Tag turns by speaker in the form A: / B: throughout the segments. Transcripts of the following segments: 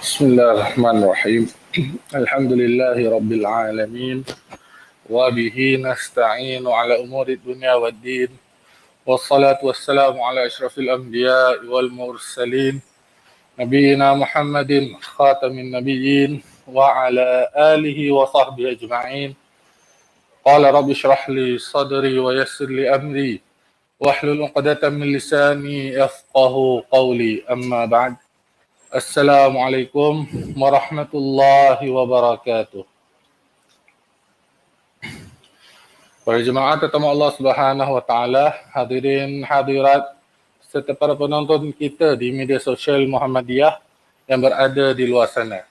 A: بسم الله الرحمن الرحيم. الحمد لله رب العالمين. وبه نستعين على أمور الدنيا والدين. والصلاة والسلام على أشرف الأنبياء والمرسلين. نبينا محمد خاتم النبيين وعلى آله وصحبه أجمعين. قال رب اشرح لي صدري ويسر لي أمري. واحلل عقدة من لساني يفقه قولي. أما بعد. Assalamualaikum warahmatullahi wabarakatuh. Para jemaah tetamu Allah Subhanahu wa taala, hadirin hadirat serta para penonton kita di media sosial Muhammadiyah yang berada di luar sana.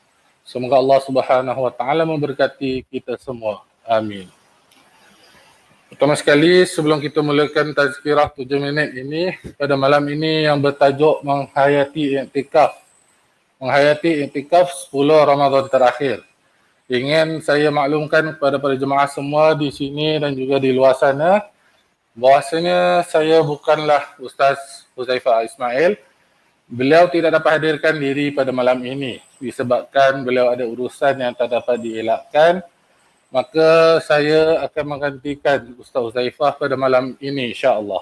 A: Semoga Allah Subhanahu wa taala memberkati kita semua. Amin. Pertama sekali sebelum kita mulakan tazkirah 7 minit ini pada malam ini yang bertajuk menghayati iktikaf menghayati intikaf 10 Ramadan terakhir. Ingin saya maklumkan kepada para jemaah semua di sini dan juga di luar sana bahawasanya saya bukanlah Ustaz Huzaifah Ismail. Beliau tidak dapat hadirkan diri pada malam ini disebabkan beliau ada urusan yang tak dapat dielakkan. Maka saya akan menggantikan Ustaz Huzaifah pada malam ini insya-Allah.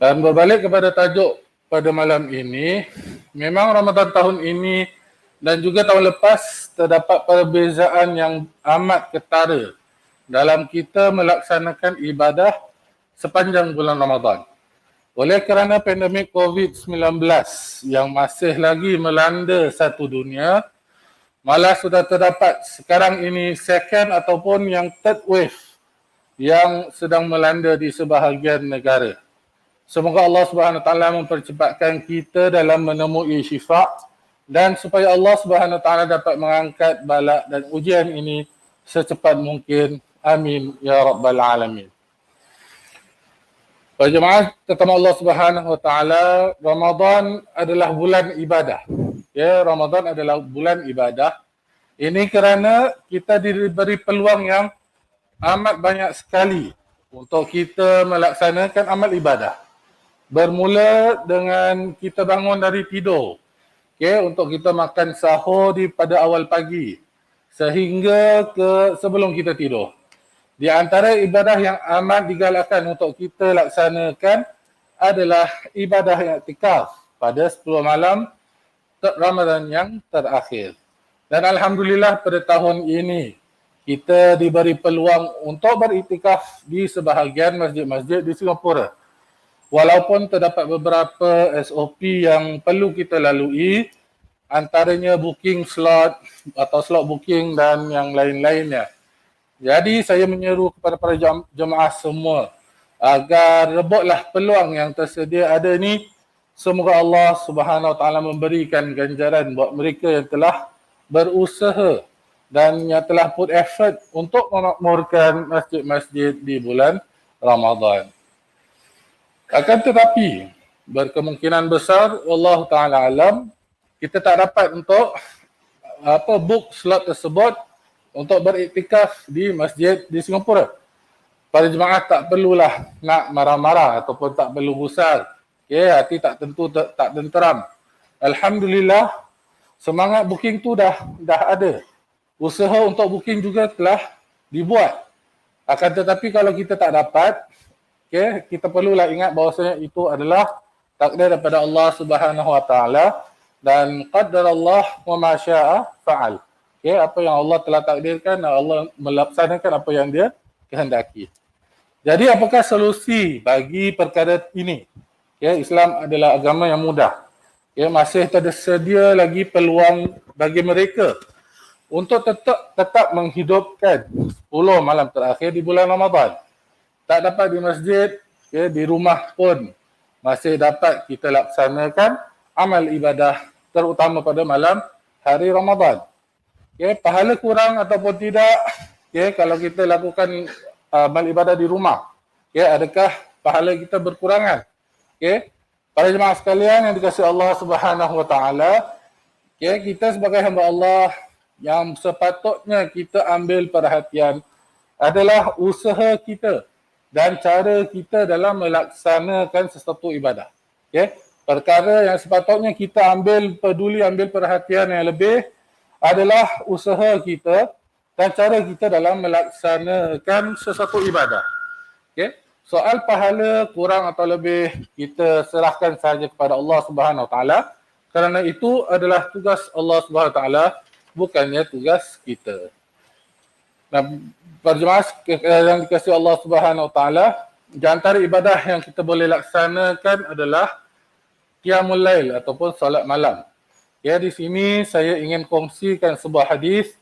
A: Dan berbalik kepada tajuk pada malam ini, memang Ramadan tahun ini dan juga tahun lepas terdapat perbezaan yang amat ketara dalam kita melaksanakan ibadah sepanjang bulan Ramadan. Oleh kerana pandemik COVID-19 yang masih lagi melanda satu dunia, malah sudah terdapat sekarang ini second ataupun yang third wave yang sedang melanda di sebahagian negara. Semoga Allah Subhanahu Wa Taala mempercepatkan kita dalam menemui syifa dan supaya Allah Subhanahu Wa Taala dapat mengangkat bala dan ujian ini secepat mungkin. Amin ya rabbal alamin. Para jemaah tetamu Allah Subhanahu Wa Taala, Ramadan adalah bulan ibadah. Ya, Ramadan adalah bulan ibadah. Ini kerana kita diberi peluang yang amat banyak sekali untuk kita melaksanakan amal ibadah bermula dengan kita bangun dari tidur. Okay, untuk kita makan sahur di pada awal pagi sehingga ke sebelum kita tidur. Di antara ibadah yang amat digalakkan untuk kita laksanakan adalah ibadah yang tikaf pada 10 malam Ramadan yang terakhir. Dan Alhamdulillah pada tahun ini kita diberi peluang untuk beriktikaf di sebahagian masjid-masjid di Singapura walaupun terdapat beberapa SOP yang perlu kita lalui antaranya booking slot atau slot booking dan yang lain-lainnya. Jadi saya menyeru kepada para jemaah semua agar rebutlah peluang yang tersedia ada ni semoga Allah Subhanahu Taala memberikan ganjaran buat mereka yang telah berusaha dan yang telah put effort untuk memakmurkan masjid-masjid di bulan Ramadan. Akan tetapi berkemungkinan besar Allah Taala alam kita tak dapat untuk apa book slot tersebut untuk beriktikaf di masjid di Singapura. Para jemaah tak perlulah nak marah-marah ataupun tak perlu gusar. Okay, hati tak tentu tak, tak tenteram. Alhamdulillah semangat booking tu dah dah ada. Usaha untuk booking juga telah dibuat. Akan tetapi kalau kita tak dapat, Okay, kita perlulah ingat bahawasanya itu adalah takdir daripada Allah Subhanahu Wa Taala dan qadar Allah wa ma syaa fa'al. Okay, apa yang Allah telah takdirkan Allah melaksanakan apa yang dia kehendaki. Jadi apakah solusi bagi perkara ini? Okay, Islam adalah agama yang mudah. Okay, masih tersedia lagi peluang bagi mereka untuk tetap tetap menghidupkan 10 malam terakhir di bulan Ramadan tak dapat di masjid, ya, di rumah pun masih dapat kita laksanakan amal ibadah terutama pada malam hari Ramadan. Ya, pahala kurang ataupun tidak, ya, kalau kita lakukan uh, amal ibadah di rumah, ya, adakah pahala kita berkurangan? Ya, para jemaah sekalian yang dikasihi Allah Subhanahu Wa Taala, ya, kita sebagai hamba Allah yang sepatutnya kita ambil perhatian adalah usaha kita dan cara kita dalam melaksanakan sesuatu ibadah. Okay? perkara yang sepatutnya kita ambil peduli, ambil perhatian yang lebih adalah usaha kita dan cara kita dalam melaksanakan sesuatu ibadah. Okay? Soal pahala kurang atau lebih kita serahkan saja kepada Allah Subhanahu taala kerana itu adalah tugas Allah Subhanahu taala bukannya tugas kita. Nah, berjemaah yang dikasihi Allah Subhanahu taala, di antara ibadah yang kita boleh laksanakan adalah qiyamul lail ataupun solat malam. Ya di sini saya ingin kongsikan sebuah hadis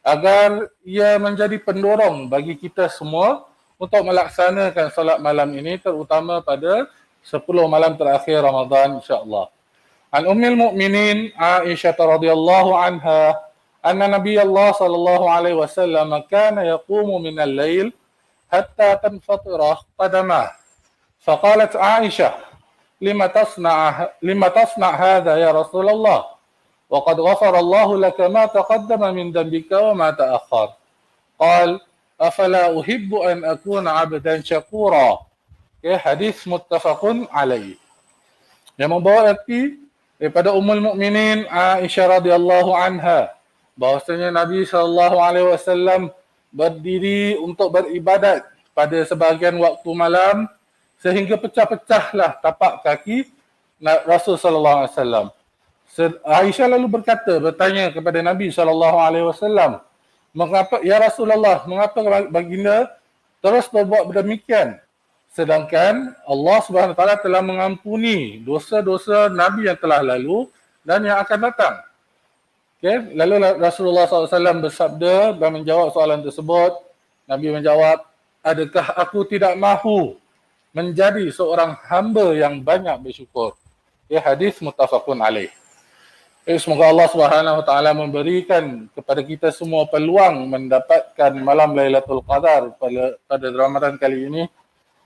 A: agar ia menjadi pendorong bagi kita semua untuk melaksanakan solat malam ini terutama pada 10 malam terakhir Ramadan insya-Allah. An Ummul Mukminin Aisyah radhiyallahu anha أن نبي الله صلى الله عليه وسلم كان يقوم من الليل حتى تنفطر قدماه. فقالت عائشة لما تصنع, لما تصنع هذا يا رسول الله؟ وقد غفر الله لك ما تقدم من ذنبك وما تأخر. قال أفلا أحب أن أكون عبدا شكورا؟ حديث متفق عليه يا مبارك daripada Ummul Mukminin Aisyah radhiyallahu anha. Bahwasanya Nabi sallallahu alaihi wasallam berdiri untuk beribadat pada sebahagian waktu malam sehingga pecah-pecahlah tapak kaki Rasul sallallahu alaihi wasallam. Aisyah lalu berkata bertanya kepada Nabi sallallahu alaihi wasallam, "Mengapa ya Rasulullah, mengapa baginda terus berbuat demikian sedangkan Allah Subhanahu taala telah mengampuni dosa-dosa nabi yang telah lalu dan yang akan datang?" Okay. Lalu Rasulullah SAW bersabda dan menjawab soalan tersebut. Nabi menjawab, adakah aku tidak mahu menjadi seorang hamba yang banyak bersyukur. Ya hadis muttafaqun alaih. Eh, semoga Allah Subhanahu taala memberikan kepada kita semua peluang mendapatkan malam Lailatul Qadar pada pada Ramadan kali ini.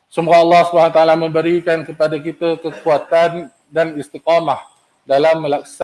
A: Semoga Allah Subhanahu taala memberikan kepada kita kekuatan dan istiqamah dalam melaksanakan